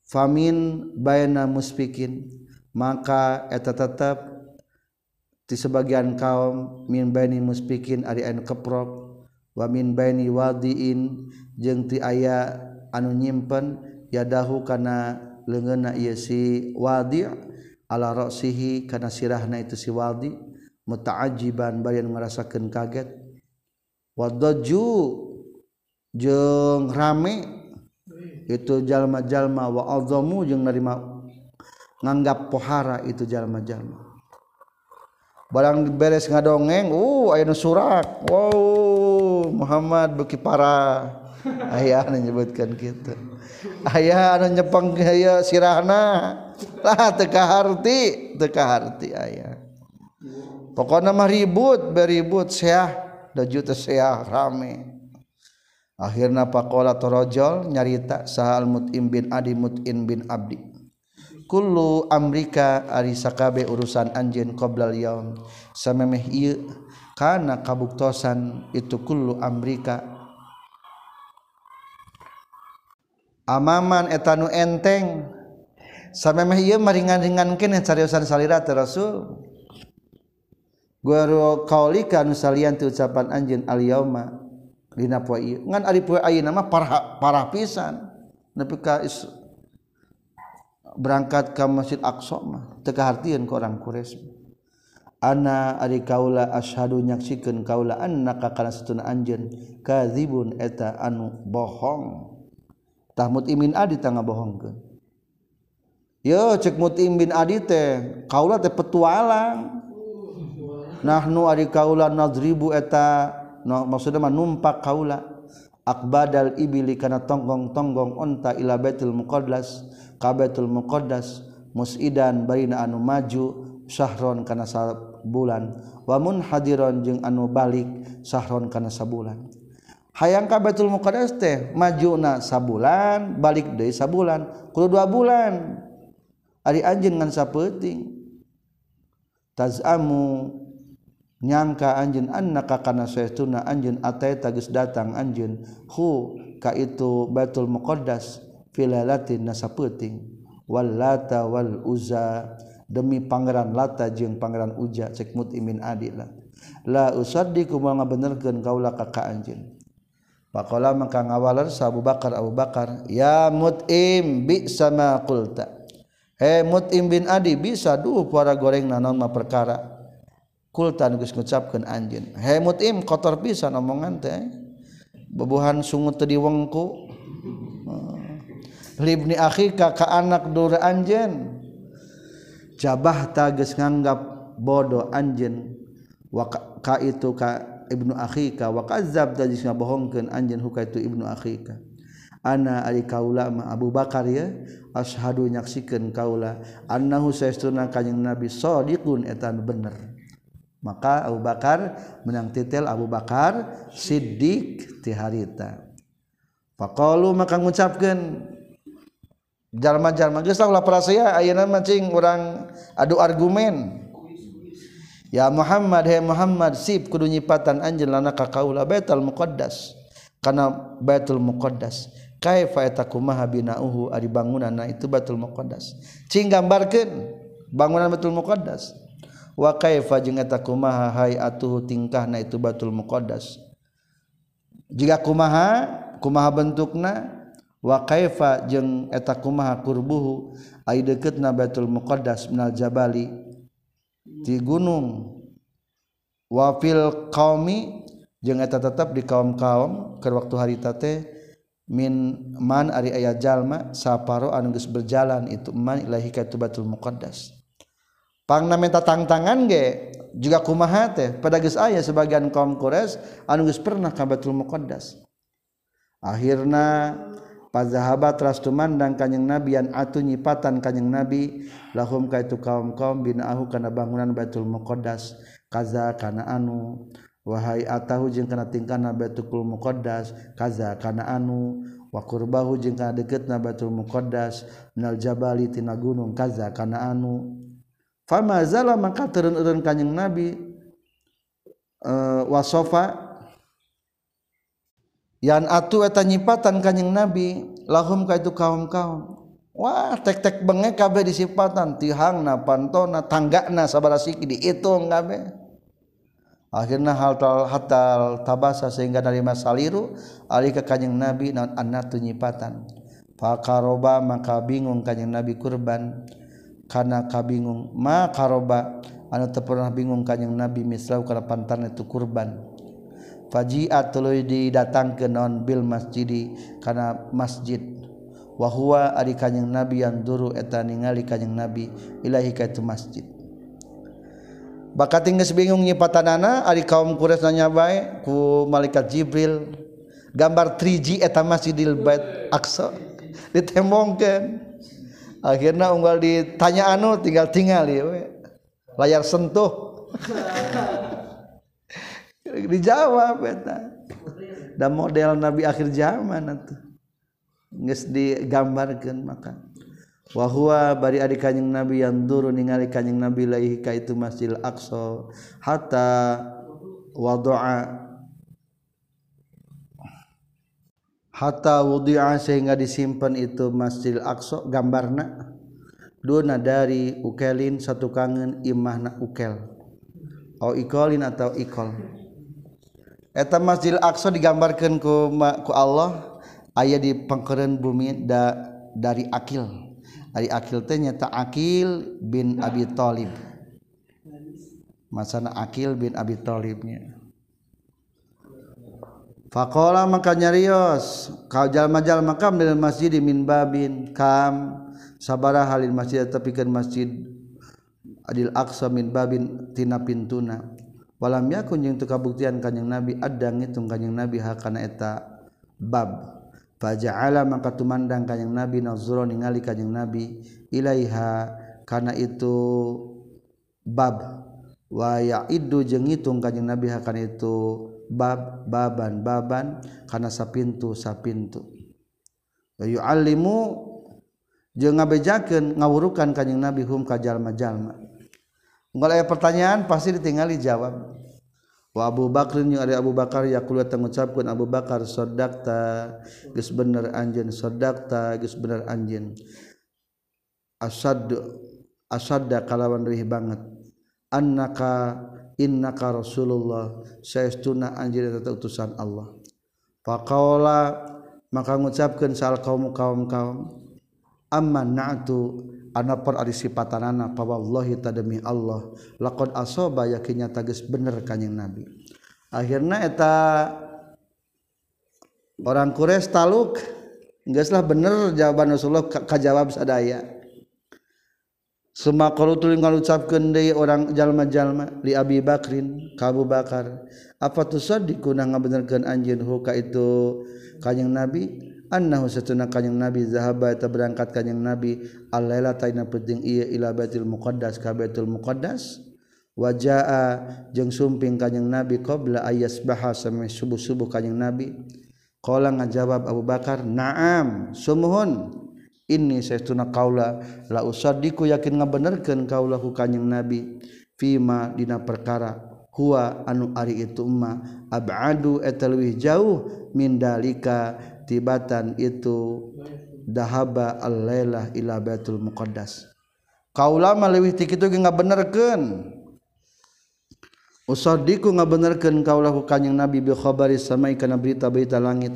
famin bayana muspikin maka eta tetap di sebagian kaum min baini muspikin ari anu keprok wa min baini wadiin jeung ti aya anu nyimpen yadahu kana leungeunna ieu si wadi ala ra'sihi kana sirahna itu si wadi muta'ajiban bari anu ngarasakeun kaget wadaju jeung rame itu jalma-jalma wa azamu jeung narima nganggap pohara itu jalma-jalma. Barang beres ngadongeng uh ayeuna surak. Wow Muhammad beki parah ayah anu nyebutkan gitu ayah anu nyepeng aya sirahna. Lah teka harti teka harti ayah pokona mah ribut beribut seah. Da juta seah rame. akhirnya pakola torojol nyarita sahal mutim bin adi mutin bin abdi. Kullu amrika ari sakabe urusan anjeun qoblal yaum. Samemeh ieu kana kabuktosan itu kullu amrika. Amaman etanu enteng. Samemeh ieu maringan-ringankeun cariosan salira teh rasul. Guru kaulika nu salian ti ucapan anjeun al yauma. dina poe ieu ngan ari poe ayeuna mah parah parah pisan. Nepi ka is, berangkat ke Masjid Aqsa mah teu kahartieun ku orang Quraisy ana ari kaula asyhadu nyaksikeun kaula annaka kana satuna anjeun kadzibun eta anu bohong. Tah mutimin adi tangga bohongkeun yo cek mutim bin adi teh kaula teh petualang. Nahnu ari kaula nadribu eta no, maksudnya mah numpak kaula. Akbadal ibili kana tonggong-tonggong onta ila baitul muqaddas ka baitul muqaddas musidan barina anu maju syahron kana sabulan. Wa munhadiron jeung anu balik syahron kana sabulan. Hayang ka baitul muqaddas teh majuna sabulan balik deui sabulan. Kudu dua bulan. Ari anjeun ngan sapeuting. Tazamu nyangka anjin annaka kana saytuna anjin atai tagis datang anjin hu ka itu batul muqaddas filalatin nasapeuting. Wal lata wal uza demi pangeran lata jeung pangeran uja cek mutimin adila la usaddiku mah ngabenerkeun kaula ka ka anjin Pakola maka ngawaler sabu Abu Bakar Abu Bakar ya mut'im bi sama qulta. Eh mut'im bin Adi bisa duh para goreng nanon ma perkara? kultan geus ngucapkeun anjeun. He mutim kotor pisan omongan teh. Bebuhan sungut teu diwengku libni akhika ka anak dur anjeun. Jabah ta geus nganggap bodoh anjeun. Wa ka itu ka ibnu akhika. Wa kazzab da geus ngabohongkeun anjeun huka itu ibnu akhika. Ana ari kaula ma Abu Bakar ya ashadu nyaksikeun kaula annahu saestuna kanjing nabi sadiqun etan bener. maka Abu Bakar menang titel Abu Bakar Siddiq ti harita. Faqalu maka ngucapkeun jalma-jalma geus ulah parasaya ayeuna mancing urang adu argumen. Ya Muhammad he Muhammad sip kudu nyipatan anjeun lana ka kaula Baitul Muqaddas. Kana Baitul Muqaddas kaifa eta binauhu ari bangunanna itu Baitul Muqaddas? Cing gambarkeun bangunan Baitul Muqaddas. wa kaifa jeung eta kumaha hayatuhu tingkahna itu batul muqaddas. Jika kumaha kumaha bentukna? Wa kaifa jeung eta kumaha kurbuhu? Ai deukeutna batul muqaddas minal jabali di gunung. Wa fil qaumi jeung eta tetep di kaum-kaum keur waktu harita teh min man ari aya jalma saparo anu geus berjalan itu man ilahi ka batul muqaddas. Pangna minta tangtangan ge juga kumaha teh? Pada geus aya sebagian kaum Quraisy anu geus pernah ka batul muqaddas. Akhirna pazahabat ras tumandang kanjing nabi an atu nyipatan kanjing nabi lahum ka itu kaum-kaum binaahu kana bangunan batul muqaddas. Kaza kana anu Wahai atahu jeung kana tingkahna Baitul Muqaddas kaza kana anu wa qurbahu jeung kana deketna Baitul Muqaddas minal jabali tina gunung kaza kana anu fama zala maka teureun-eureun kanjing Nabi uh, wasofa yan atu eta nyipatan kanjing Nabi lahum ka itu kaum-kaum. Wah tek-tek bengek kabeh disipatan tihangna pantona tanggana sabaraha siki diitung kabeh. Akhirnya hal hatal tabasa sehingga dari masaliru ali ke kanyang nabi naon anak tunyipatan fakaroba maka bingung kanyang nabi kurban karena kabingung. Ma karoba anu teu pernah bingung kanjing nabi misrau kana pantarna itu kurban. Faji'at tuluy didatangkeun non bil masjidi kana masjid. Wa huwa ari kanjing nabi yang duru eta ningali kanjing nabi ilahi ka itu masjid. Bakat geus bingung nyipatanana ari kaum Quraisy nanya bae ku malaikat Jibril gambar 3G eta Masjidil Bait Aqsa ditembongkeun. Akhirnya unggal ditanya anu tinggal tinggal ya layar sentuh. Dijawab eta dan model nabi akhir zaman atuh. Geus digambarkeun maka. Wahwa bari adik kanyeng nabi yang turun ningali kanyeng nabi laihi ka itu masjid aqsa hatta wadu'a hatta wudi'a sehingga disimpan itu masjid Aqsa gambarna. Duna dari ukelin satu kangen imahna ukel. Au ikolin atau ikol. Eta masjid Aqsa digambarkan ku, ku Allah aya di pengkeren bumi da, dari akil. Dari akil teh nyata akil bin Abi Thalib. Masana akil bin Abi Thalibnya. Fakola maka nyarios kaujal majal maka minal masjid min babin kam. Sabara halil masjid tepikeun masjid adil aqsa min babin tina pintuna. Walam yakun jeung teu kabuktian kanjing nabi adang ngitung kanjing nabi hakana eta bab. Faja'ala maka tumandang kanjing nabi nazura ningali kanjing nabi ilaiha. Kana itu bab. waya itu jeng ngitung kanjeng Nabi akan itu bab baban baban karena sapintu sapintu yu alimu jeng ngabejakeun ngawurukan kanjeng Nabi hum ka jalma-jalma. Enggak ada pertanyaan pasti ditinggali jawab. Wa Abu Bakrin yang ada Abu Bakar ya kuliah tengucapkan Abu Bakar sodakta. Gus bener anjen sodakta. Gus bener anjen asad asadda kalawan rih banget. annaka innaka Rasulullah. Saestuna anjeun eta utusan Allah. Faqala maka ngucapkeun sal kaum kaum kaum amma na'tu anapar ari sipatanana pa wallahi ta demi Allah laqad asoba yakinnya tagis bener kanjing Nabi. Akhirna eta orang Quraisy taluk geus lah bener jawaban Rasulullah kajawab sadaya. Suma qalutul ngucapkeun deui orang jalma-jalma li Abi Bakrin ka Abu Bakar. Apa tusaddiquna ngabenerkeun anjeun hu ka itu? Kanjing Nabi annahu satuna kanjing Nabi zahaba eta berangkat kanjing Nabi alaila taina penting ieu ila Baitul Muqaddas ka Baitul Muqaddas. Wajaa jeung sumping kanjing Nabi qabla ayasbaha sampai subuh-subuh kanjing Nabi. Qala ngajawab Abu Bakar na'am sumuhun. ini sayauna kaula. La usadiku yakin ngabenerkeun kaula ku kanjing nabi. Fima dina perkara. Huwa anu ari itu ma abadu eta jauh min dalika. Tibatan itu dahaba al-lailah ila baitul muqaddas. Kaula mah leuwih ti kitu ge ngabenerkeun usadiku ngabenerkeun kaula ku kanjing nabi bi khabari samai kana berita-berita langit.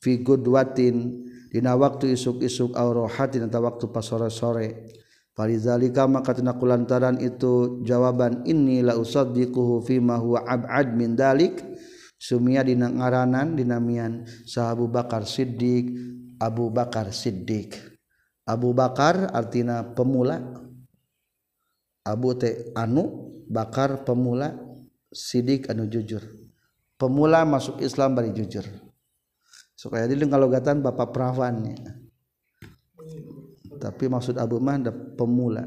Fi gudwatin Dina waktu isuk-isuk aurohatinta waktu pas sore-sore. Parizalika maka tina kulantaran itu jawaban ini la usaddiquhu fima huwa ab'ad min dalik. Sumia dina ngaranan dinamian sa Abu Bakar Siddiq Abu Bakar Siddiq. Abu Bakar artina pemula. Abu teh anu Bakar pemula Siddiq anu jujur. Pemula masuk Islam bari jujur. Supaya di kalauugatan Bapak perawannya tapi maksud Abu Mah pemula.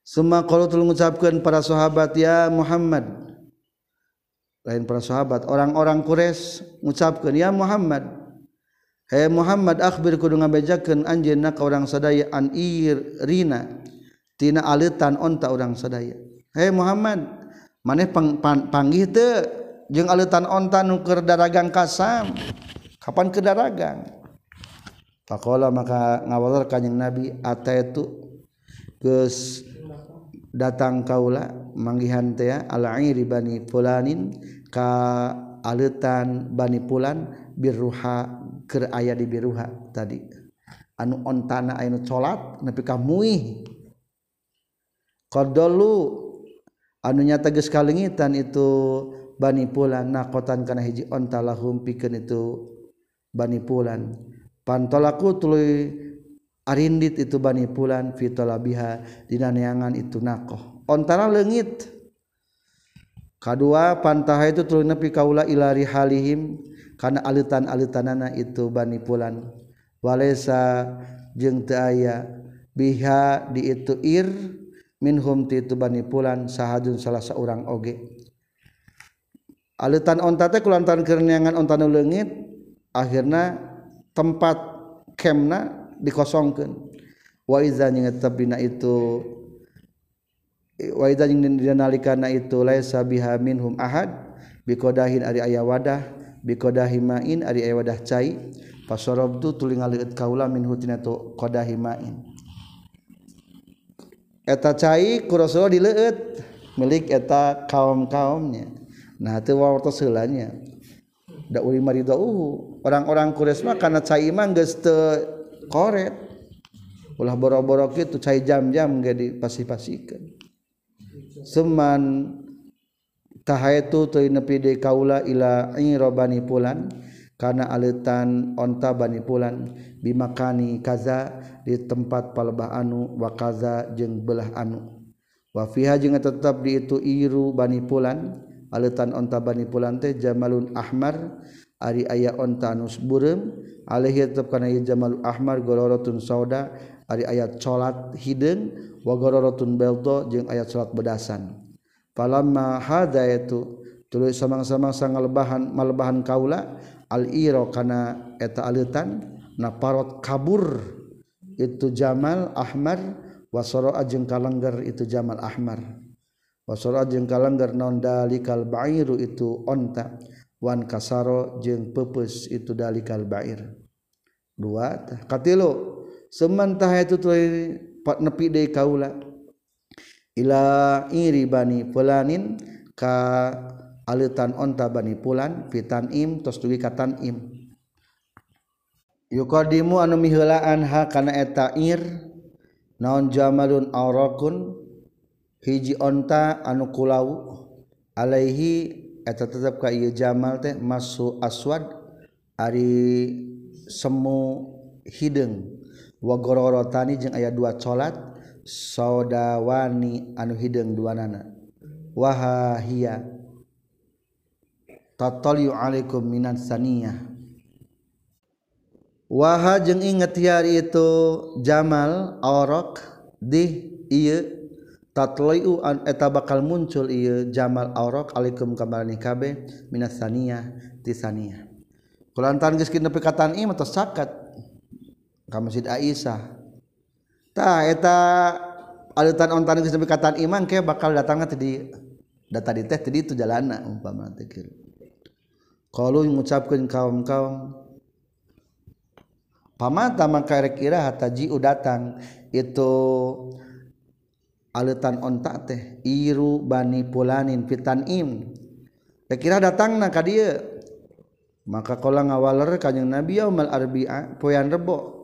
Semua kalau tu mengucapkan para sahabat ya Muhammad. Lain para sahabat orang-orang Quraisy mengucapkan ya Muhammad. Hey Muhammad akhbir kudu ngabejakeun anjeunna ka orang sadaya an rina tina alitan onta orang sadaya. Hey Muhammad maneh pang, pang, panggih teu jeung aletan onta nu keur daragang kasam. Kapan ke daragang pakola maka ngawalar kanjeng nabi ata itu ke datang kaula manggihan teh alairi bani fulanin ka aletan bani pulan biruha keur aya di biruha tadi. Anu ontana anu colat nepi ka muih. Qadalu anu nyata geus kalengitan itu Bani pulan nakotan kana hiji onta lahum pikeun itu Bani pulan. Pantolaku tuluy arindit itu Bani pulan fitolabiha dina neangan itu nakoh. Ontana leungit. Kadua pantaha itu tuluy nepi kaula ilari halihim kana alitan-alitanana itu Bani pulan. Walesa jeung teu aya biha di itu ir minhum ti itu Bani pulan sahajun salah seorang oge. alutan onta teh kulantaran kerenangan onta nu leungit akhirna tempat kemna dikosongkeun. Wa iza jeung tabina itu wa iza jeung dinalikana itu laisa biha minhum ahad biqadahin ari aya wadah biqadahi main ari aya wadah cai fasorabtu tuli ngaleut kaula minhu tina tu qadahi main. Eta cai ku Rasulullah dileueut milik eta kaum-kaumnya. nah itu waktu selanya da uri maridauhu orang-orang Quraisy mah karena cai mah geus teu koret. Ulah boro-boro kitu cai jam-jam ge dipasi-pasikeun seman tahaitu teu nepi de kaula ila irobani pulan karena aletan onta bani pulan bimakani kaza di tempat palebah anu wa kaza jeung belah anu. Wa fiha jeung tetap di itu iru bani pulan aletan onta Bani Pulan teh Jamalun Ahmar ari aya onta anus burem. Alaihi tetep kana Jamal Ahmar golorotun sauda ari ayat colat hideung wa golorotun belto jeung ayat colat bedasan. Falamma hada itu tuluy samang-samang sangalebahan malebahan kaula al iro kana eta aletan na parot kabur. Itu Jamal Ahmar wasoro ajeng kalengger itu Jamal Ahmar. Wasoro ajeng kalanggar non dalikal bairu itu onta. Wan kasaro jeng pepes itu dalikal bair. Dua katilu semantah itu tuh nepi deui kaula. Ila iri bani fulanin ka alitan onta bani pulan fitan im tos dugi katan im. Yukadimu anu miheulaan ha kana eta ir naon jamalun aurakun hiji onta anu kulau Alaihi eta tetep ka ieu Jamal teh masu aswad Ari semu hideung wa gororotani jeung aya dua colat sodawani anu hideung duanana. Wahahia tataliu alaikum minan saniyah. Waha jeng inget hari itu Jamal orok di tatloyu an eta bakal muncul ieu jamal aurok alaikum kamarani kabe minasania tisania. Kulantaran geus kitu perkataan ieu mah sakat. Ka Masjid Aisyah. Ta eta alutan ontan geus perkataan iman ke bakal datangna tadi data di teh tadi itu jalana umpama teh kieu. Kalau mengucapkan kaum-kaum pamata maka rek ira hataji datang. Itu aletan ontak teh iru bani pulanin fitan im. Kira datang na ka dia maka kalau ngawaler kanyang nabi yaumal arbi'a poyan rebo.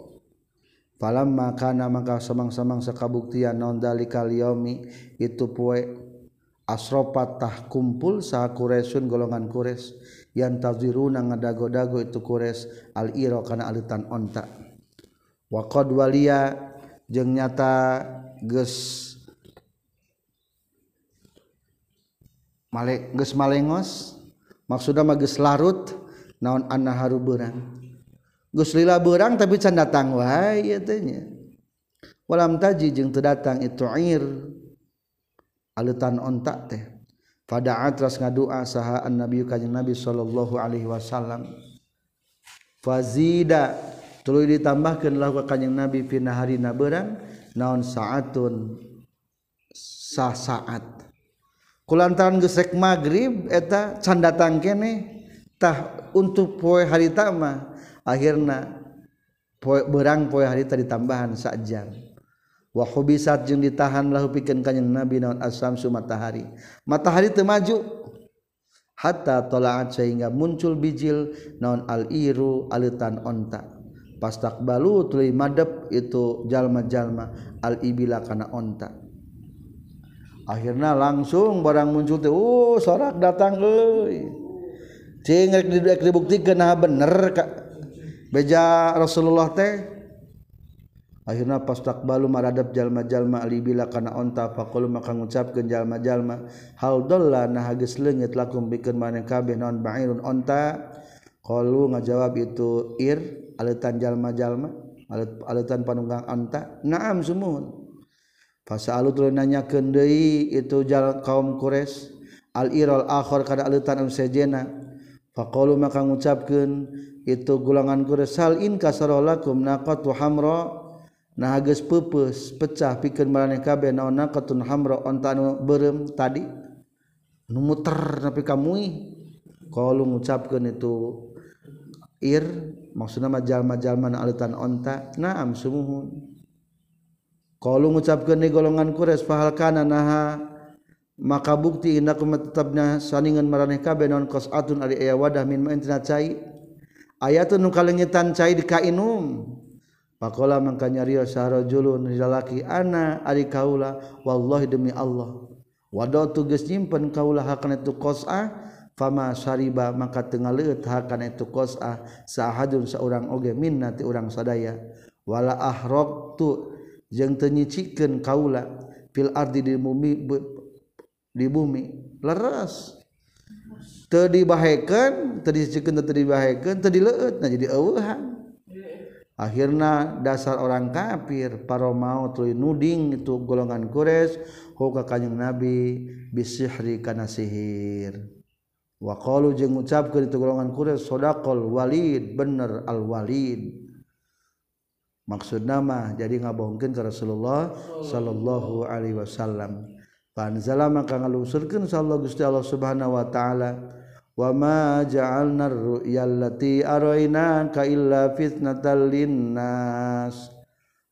Falam maka na maka samang-samang sakabuktian non dalikal yaumi itu poe asropat tah kumpul saha kuresun golongan kures yang taziruna ngadago-dago itu kures al iro kana alitan ontak. Waqad walia jeung nyata geus Male, geus malengos maksudna mah geus larut naon anna haru beurang. Geus lila beurang tapi can datang wae ieu teh nya. Walam taji jeung teu datang itu air. Alutan onta teh. Pada atras ngadua saha annabi kanjeng nabi sallallahu alaihi wasallam. Fazida tuluy ditambahkeun lah ka kanjeng nabi pina harina beurang naon saatun sa saat kulantaran gesek magrib eta can datang kene tah untuk poe harita mah akhirna poe berang poe harita ditambahan sajam wa hubisat jeung ditahan lahu pikeun kanjing nabi naon asamsu matahari. Matahari teu maju. Hatta tolaat sehingga muncul bijil naon al iru alitan onta. Pastakbalu tuluy madep itu jalma-jalma al ibila kana onta. akhirnya langsung barang muncul teh uh sorak datang euy. Cing rek dibuktikan nah bener ka beja Rasulullah teh akhirnya pas takbalu maradab jalma-jalma libila kana onta faqul maka ngucapkeun jalma-jalma hal dalla nah geus leungit lakum bikeun maneh kabeh naon ba'irun onta? Qalu ngajawab itu ir aletan jalma-jalma aletan panunggang onta. Naam sumuhun. Fasalu tuluy nanyakeun deui itu jalan kaum Quraisy al-iral akhir kada alutan sejena. Faqalu maka ngucapkeun itu gulangan Quraisy sal in kasaralakum naqatu hamra. Nah geus peupeus pecah pikeun maraneh kabeh naon naqatun hamra? Onta anu beureum tadi. Nu muter nepi ka muih qalu ngucapkeun itu ir maksudna mah jalma-jalma alutan onta. Naam sumuhun. kalau ngucapkan di golongan kures pahal kana naha maka bukti inna kuma tetapna saningan maraneh kabeh non kos atun ari aya wadah min main tina cai ayatun nu kalengitan cai di kainum. Pakola mangka nyario sarajulun rizalaki ana ari kaula wallahi demi Allah. Wado tu geus nyimpen kaula hakana tu qas'ah fama syariba maka tengah leut hakana itu qas'ah sahadun saurang oge minna ti urang sadaya. Wala ahraqtu yang tenyicikan kaula fil ardi di bumi di bumi. Leres. Teu dibahekeun teu disicikeun teu dibahekeun teu dileueut nah jadi eueuhan. Akhirna dasar orang kafir para mau tuluy nuding itu golongan Quraisy hoka kanjing Nabi bisihri kana sihir. Wa qalu jeung ngucapkeun itu golongan Quraisy sadaqal walid bener al walid. maksud nama jadi ngabohongkan ke Rasulullah Shallallahu Alaihi Wasallam. Panzala maka ngalungsurkan sallallahu gusti Allah subhanahu wa ta'ala. Wama ja'alna ar-ru'ya araina ka illa fitnatal linnas.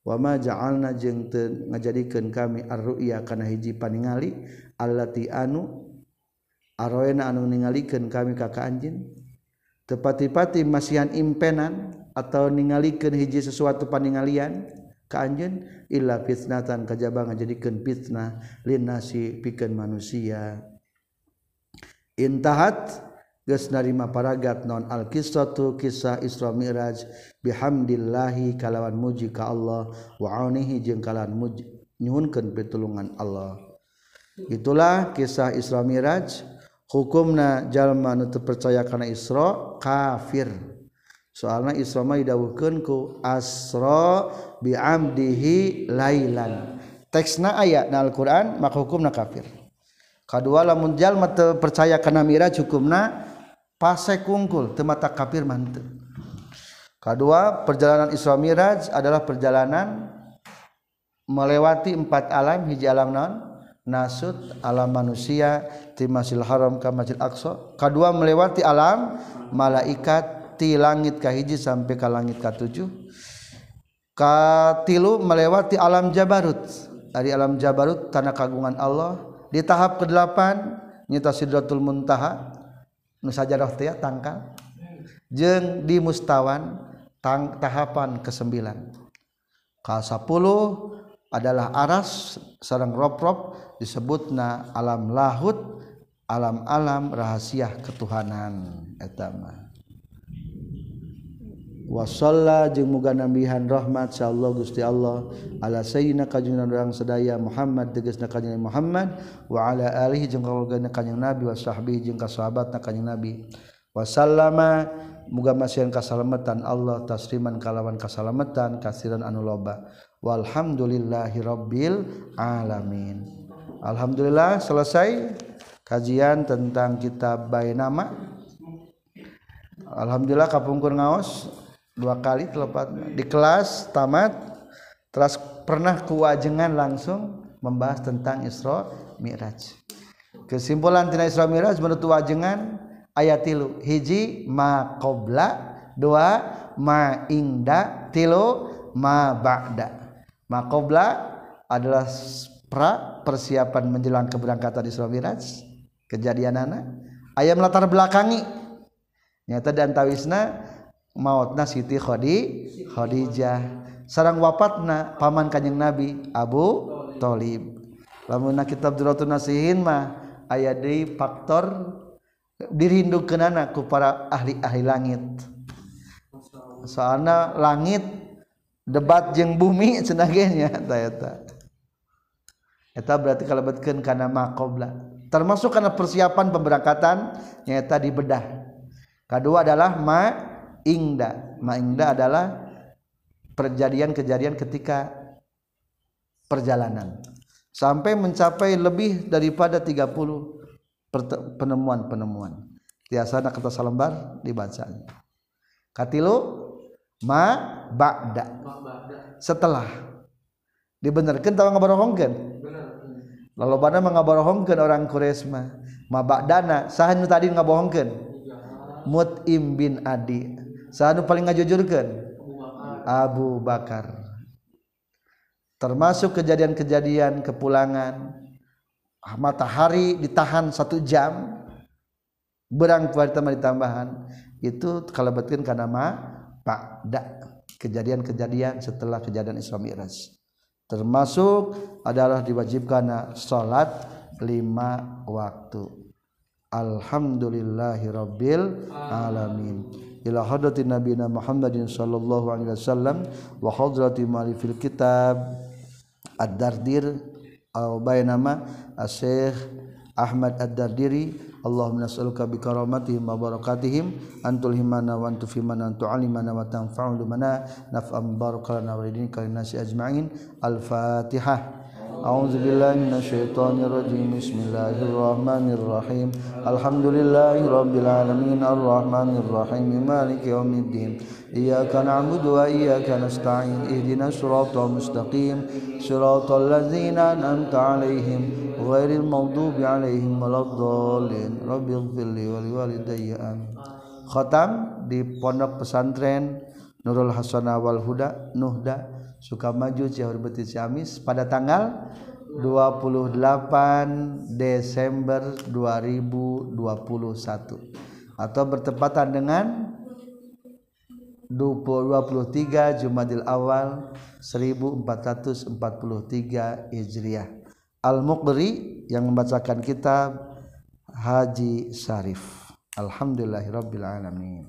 Wa ja'alna jeung teu ngajadikeun kami ar-ru'ya kana hiji paningali allati anu araina anu ningalikeun kami ka ka anjeun tepati-pati masihan impenan atau ningalikeun hiji sesuatu paningalian ka anjeun illa fitnatan kajaba ngajadikeun fitnah linasi pikeun manusia. Intahat geus narima paragat non al qissatu kisah Isra Mi'raj bihamdillahi kalawan muji ka Allah wa aunihi jeung kalawan muji nyuhunkeun pitulungan Allah. Itulah kisah Isra Mi'raj hukumna jalma nu percaya kana Isra kafir. Soalnya Isra dawuhkeunku asra biamdihi lailan. Teksna ayat na Al-Qur'an maka hukumna kafir. Kedua lamun jalma percaya karena miraj hukumna pasek kungkul temata kafir mantep kedua perjalanan Isra Miraj adalah perjalanan melewati empat alam hiji alam non nasud alam manusia ti Masjidil Haram ka Masjid Aqsa. Kedua melewati alam malaikat ti langit ka hiji sampai ke langit ka tujuh. Katilu melewati alam Jabarut. Dari alam Jabarut tanah kagungan Allah. Di tahap ke-8 nyata Sidratul Muntaha. Sajadah tangka jeng di mustawan tang tahapan ke-9 K10 adalah aras sarang rob-rob disebut na alam lahut alam-alam rahasia ketuhanan. Etama wasalla jeung muga muganambihan rahmat sa Allah Gusti Allah. Ala sayyidina kanjeng urang sadaya Muhammad tegasna kanjeng Muhammad. Wa ala alihi jeung keluargana kanjeng Nabi wa sahbihi jeung ka sahabatna kanjeng Nabi. Wasallama muga masihan kasalamatan Allah tasriman kalawan kasalamatan kasiran anu loba. Walhamdulillahi rabbil alamin. Alhamdulillah selesai kajian tentang kitab bainama. Alhamdulillah kapungkur ngaos. Dua kali telepat di kelas tamat terus pernah kewajengan langsung membahas tentang Isra Mi'raj. Kesimpulan tina Isra Mi'raj menurut wajengan ayat tilu. Hiji ma qabla dua ma ingda. Tilu ma ba'da. Ma qabla adalah pra persiapan menjelang keberangkatan Isra Mi'raj. Kejadian anak ayam latar belakangi. Nyata dan tawisna mautna Siti Khodi Khadijah. Sarang wafatna paman kanjeng Nabi Abu Thalib lamun kitab Duratun Nasihin mah aya deui faktor dirindukeunana ku para ahli-ahli langit. Soalnya langit debat jeung bumi cenah nya eta eta. Eta berarti kalebetkeun kana maqobla termasuk kana persiapan pemberangkatan nyaeta di bedah kedua adalah ma ingda. Ma'ingda adalah perjadian-kejadian ketika perjalanan. Sampai mencapai lebih daripada 30 penemuan-penemuan. Biasanya kata salembar dibacanya. Katilu ma ba'da. Setelah. Dibenarkan tahu ngabarohongkeun? Lalu pada mengabarohongkeun orang Quraisy mah. Ma ba'dana. Sahan tadi ngabohongkeun? Mut'im bin adi paling ngajujurkan Abu Bakar. Termasuk kejadian-kejadian kepulangan. Matahari ditahan satu jam. Berang kuartama ditambahan. Itu kalau betul karena ma pak kejadian-kejadian setelah kejadian Isra Mi'raj. Termasuk adalah diwajibkan salat lima waktu. Alhamdulillahirabbil alamin ila hadrati nabiyina Muhammadin sallallahu alaihi wasallam wa hadrati ma'rifil kitab. Ad-dardir uh, aw bainama asy-syekh uh, Ahmad ad-Dardiri Allahumma nas'aluka bi karamatihim wa barakatihim antul himana wa antu fimana antu alimana wa tanfa'u limana naf'an barakalana wa ridinka linnasi ajma'in. Al-fatihah أعوذ بالله من الشيطان الرجيم. بسم الله الرحمن الرحيم. الحمد لله رب العالمين. الرحمن الرحيم. مالك يوم الدين. إياك نعبد وإياك نستعين. اهدنا الصراط المستقيم. صراط الذين أنعمت عليهم غير المغضوب عليهم ولا الضالين. رب اغفر لي ولوالدي. آمين. ختم di pondok pesantren Nurul Hasanah wal Huda Nuhda. Sukamaju Ciaur Beti Ciamis pada tanggal 28 Desember 2021 atau bertepatan dengan 23 Jumadil Awal 1443 Hijriah. Al-Muqri yang membacakan kitab Haji Syarif. Alhamdulillahirabbil alamin.